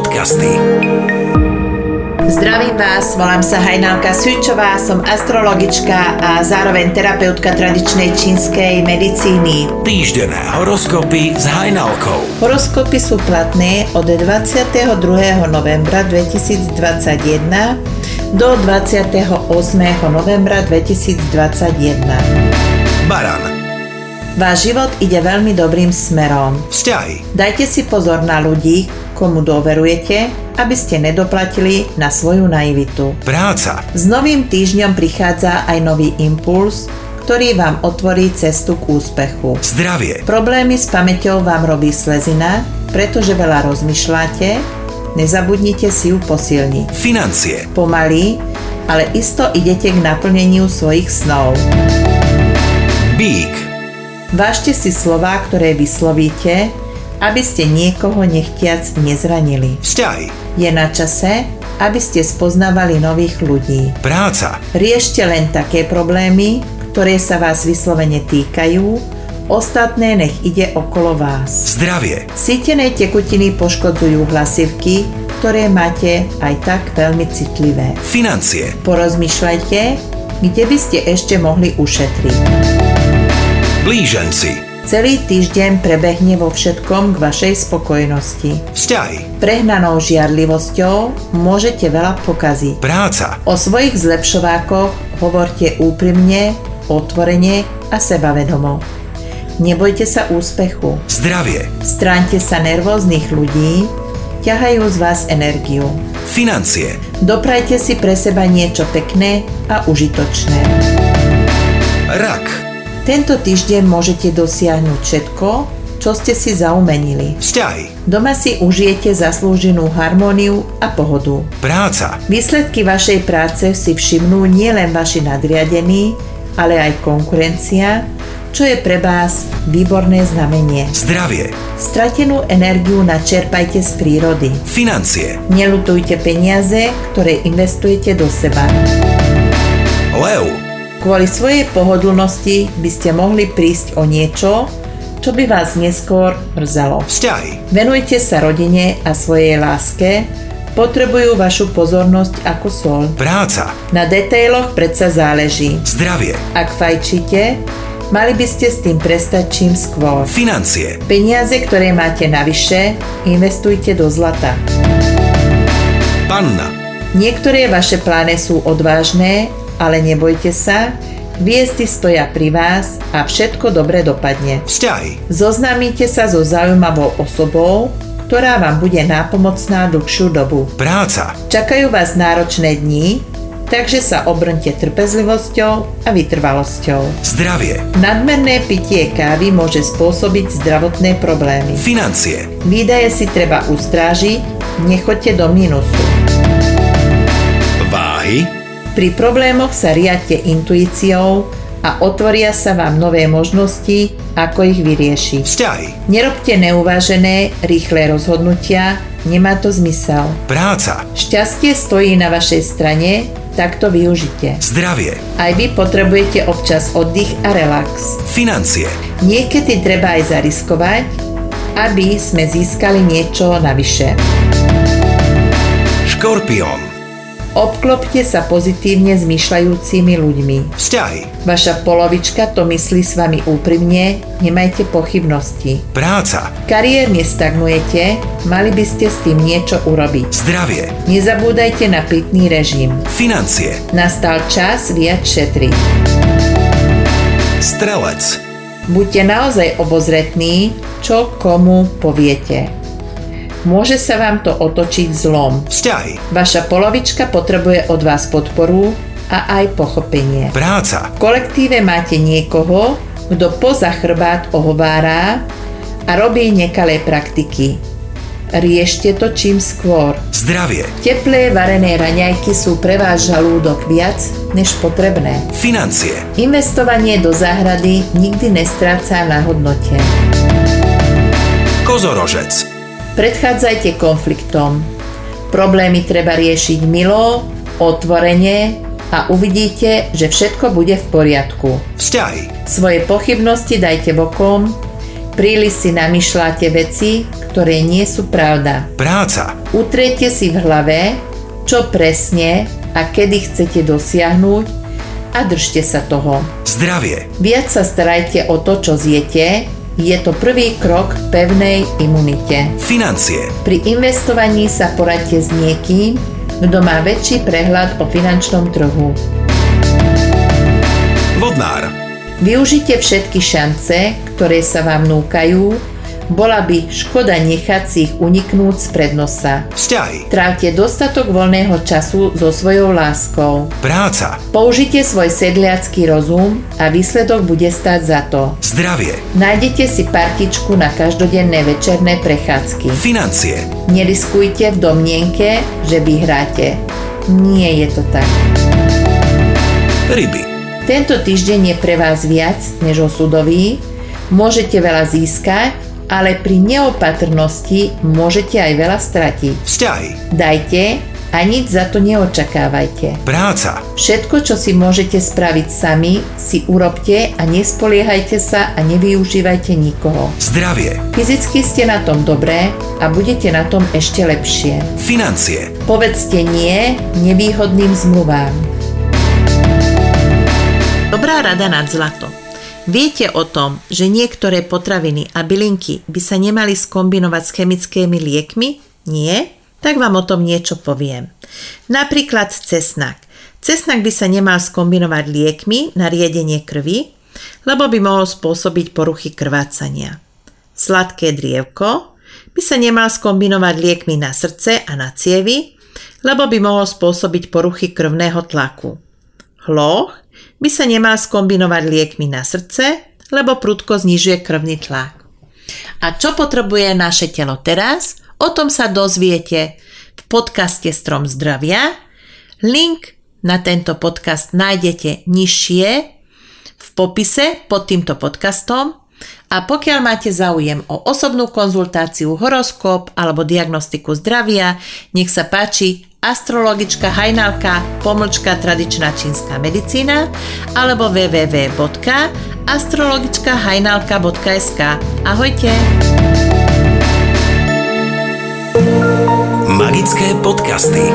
podcasty. Zdravím vás, volám sa Hajnalka Sučová, som astrologička a zároveň terapeutka tradičnej čínskej medicíny. Týždené horoskopy s Hajnalkou. Horoskopy sú platné od 22. novembra 2021 do 28. novembra 2021. Baran. Váš život ide veľmi dobrým smerom. Vzťahy. Dajte si pozor na ľudí, komu dôverujete, aby ste nedoplatili na svoju naivitu. Práca. S novým týždňom prichádza aj nový impuls, ktorý vám otvorí cestu k úspechu. Zdravie. Problémy s pamäťou vám robí slezina, pretože veľa rozmýšľate, nezabudnite si ju posilniť. Financie. Pomaly, ale isto idete k naplneniu svojich snov. Bík. Vážte si slová, ktoré vyslovíte, aby ste niekoho nechtiac nezranili. Vzťahy. Je na čase, aby ste spoznávali nových ľudí. Práca. Riešte len také problémy, ktoré sa vás vyslovene týkajú, ostatné nech ide okolo vás. Zdravie. Sítené tekutiny poškodzujú hlasivky, ktoré máte aj tak veľmi citlivé. Financie. Porozmýšľajte, kde by ste ešte mohli ušetriť. Blíženci. Celý týždeň prebehne vo všetkom k vašej spokojnosti. Vzťahy. Prehnanou žiarlivosťou môžete veľa pokaziť. Práca. O svojich zlepšovákoch hovorte úprimne, otvorene a sebavedomo. Nebojte sa úspechu. Zdravie. Stráňte sa nervóznych ľudí, ťahajú z vás energiu. Financie. Doprajte si pre seba niečo pekné a užitočné. Rak. Tento týždeň môžete dosiahnuť všetko, čo ste si zaumenili. Vzťahy. Doma si užijete zaslúženú harmóniu a pohodu. Práca. Výsledky vašej práce si všimnú nielen vaši nadriadení, ale aj konkurencia, čo je pre vás výborné znamenie. Zdravie. Stratenú energiu načerpajte z prírody. Financie. Nelutujte peniaze, ktoré investujete do seba. Lev. Kvôli svojej pohodlnosti by ste mohli prísť o niečo, čo by vás neskôr mrzelo. Vzťahy. Venujte sa rodine a svojej láske, potrebujú vašu pozornosť ako sol. Práca. Na detailoch predsa záleží. Zdravie. Ak fajčíte, mali by ste s tým prestať čím skôr. Financie. Peniaze, ktoré máte navyše, investujte do zlata. Panna. Niektoré vaše plány sú odvážne, ale nebojte sa, hviezdy stoja pri vás a všetko dobre dopadne. Vzťahy. Zoznámite sa so zaujímavou osobou, ktorá vám bude nápomocná dlhšiu dobu. Práca. Čakajú vás náročné dni, takže sa obrňte trpezlivosťou a vytrvalosťou. Zdravie. Nadmerné pitie kávy môže spôsobiť zdravotné problémy. Financie. Výdaje si treba ustrážiť, nechoďte do mínusu. Váhy. Pri problémoch sa riadte intuíciou a otvoria sa vám nové možnosti, ako ich vyriešiť. Vzťahy. Nerobte neuvážené, rýchle rozhodnutia, nemá to zmysel. Práca. Šťastie stojí na vašej strane, tak to využite. Zdravie. Aj vy potrebujete občas oddych a relax. Financie. Niekedy treba aj zariskovať, aby sme získali niečo navyše. Škorpión. Obklopte sa pozitívne zmyšľajúcimi ľuďmi. Vzťahy. Vaša polovička to myslí s vami úprimne, nemajte pochybnosti. Práca. Kariérne stagnujete, mali by ste s tým niečo urobiť. Zdravie. Nezabúdajte na pitný režim. Financie. Nastal čas viac šetriť. Strelec. Buďte naozaj obozretní, čo komu poviete. Môže sa vám to otočiť zlom. Vzťahy. Vaša polovička potrebuje od vás podporu a aj pochopenie. Práca. V kolektíve máte niekoho, kto poza chrbát ohovárá a robí nekalé praktiky. Riešte to čím skôr. Zdravie. Teplé varené raňajky sú pre váš žalúdok viac než potrebné. Financie. Investovanie do záhrady nikdy nestráca na hodnote. Kozorožec. Predchádzajte konfliktom. Problémy treba riešiť milo, otvorene a uvidíte, že všetko bude v poriadku. Vzťahy. Svoje pochybnosti dajte bokom, príliš si namýšľate veci, ktoré nie sú pravda. Práca. Utriete si v hlave, čo presne a kedy chcete dosiahnuť a držte sa toho. Zdravie. Viac sa starajte o to, čo zjete, je to prvý krok k pevnej imunite. Financie. Pri investovaní sa poradte s niekým, kto má väčší prehľad o finančnom trhu. Vodnár. Využite všetky šance, ktoré sa vám núkajú bola by škoda nechať si ich uniknúť z prednosa. Vzťahy. Trávte dostatok voľného času so svojou láskou. Práca. Použite svoj sedliacký rozum a výsledok bude stať za to. Zdravie. Nájdete si partičku na každodenné večerné prechádzky. Financie. Neriskujte v domnienke, že vyhráte. Nie je to tak. Ryby. Tento týždeň je pre vás viac než osudový. Môžete veľa získať, ale pri neopatrnosti môžete aj veľa stratiť. Vzťahy. Dajte a nič za to neočakávajte. Práca. Všetko, čo si môžete spraviť sami, si urobte a nespoliehajte sa a nevyužívajte nikoho. Zdravie. Fyzicky ste na tom dobré a budete na tom ešte lepšie. Financie. Povedzte nie nevýhodným zmluvám. Dobrá rada nad zlato. Viete o tom, že niektoré potraviny a bylinky by sa nemali skombinovať s chemickými liekmi? Nie? Tak vám o tom niečo poviem. Napríklad cesnak. Cesnak by sa nemal skombinovať liekmi na riedenie krvi, lebo by mohol spôsobiť poruchy krvácania. Sladké drievko by sa nemal skombinovať liekmi na srdce a na cievy, lebo by mohol spôsobiť poruchy krvného tlaku. Hloch by sa nemal skombinovať liekmi na srdce, lebo prudko znižuje krvný tlak. A čo potrebuje naše telo teraz? O tom sa dozviete v podcaste Strom zdravia. Link na tento podcast nájdete nižšie v popise pod týmto podcastom a pokiaľ máte záujem o osobnú konzultáciu, horoskop alebo diagnostiku zdravia, nech sa páči astrologička Hajnalka, pomlčka tradičná čínska medicína alebo www.astrologičkahajnalka.sk Ahojte! Magické podcasty.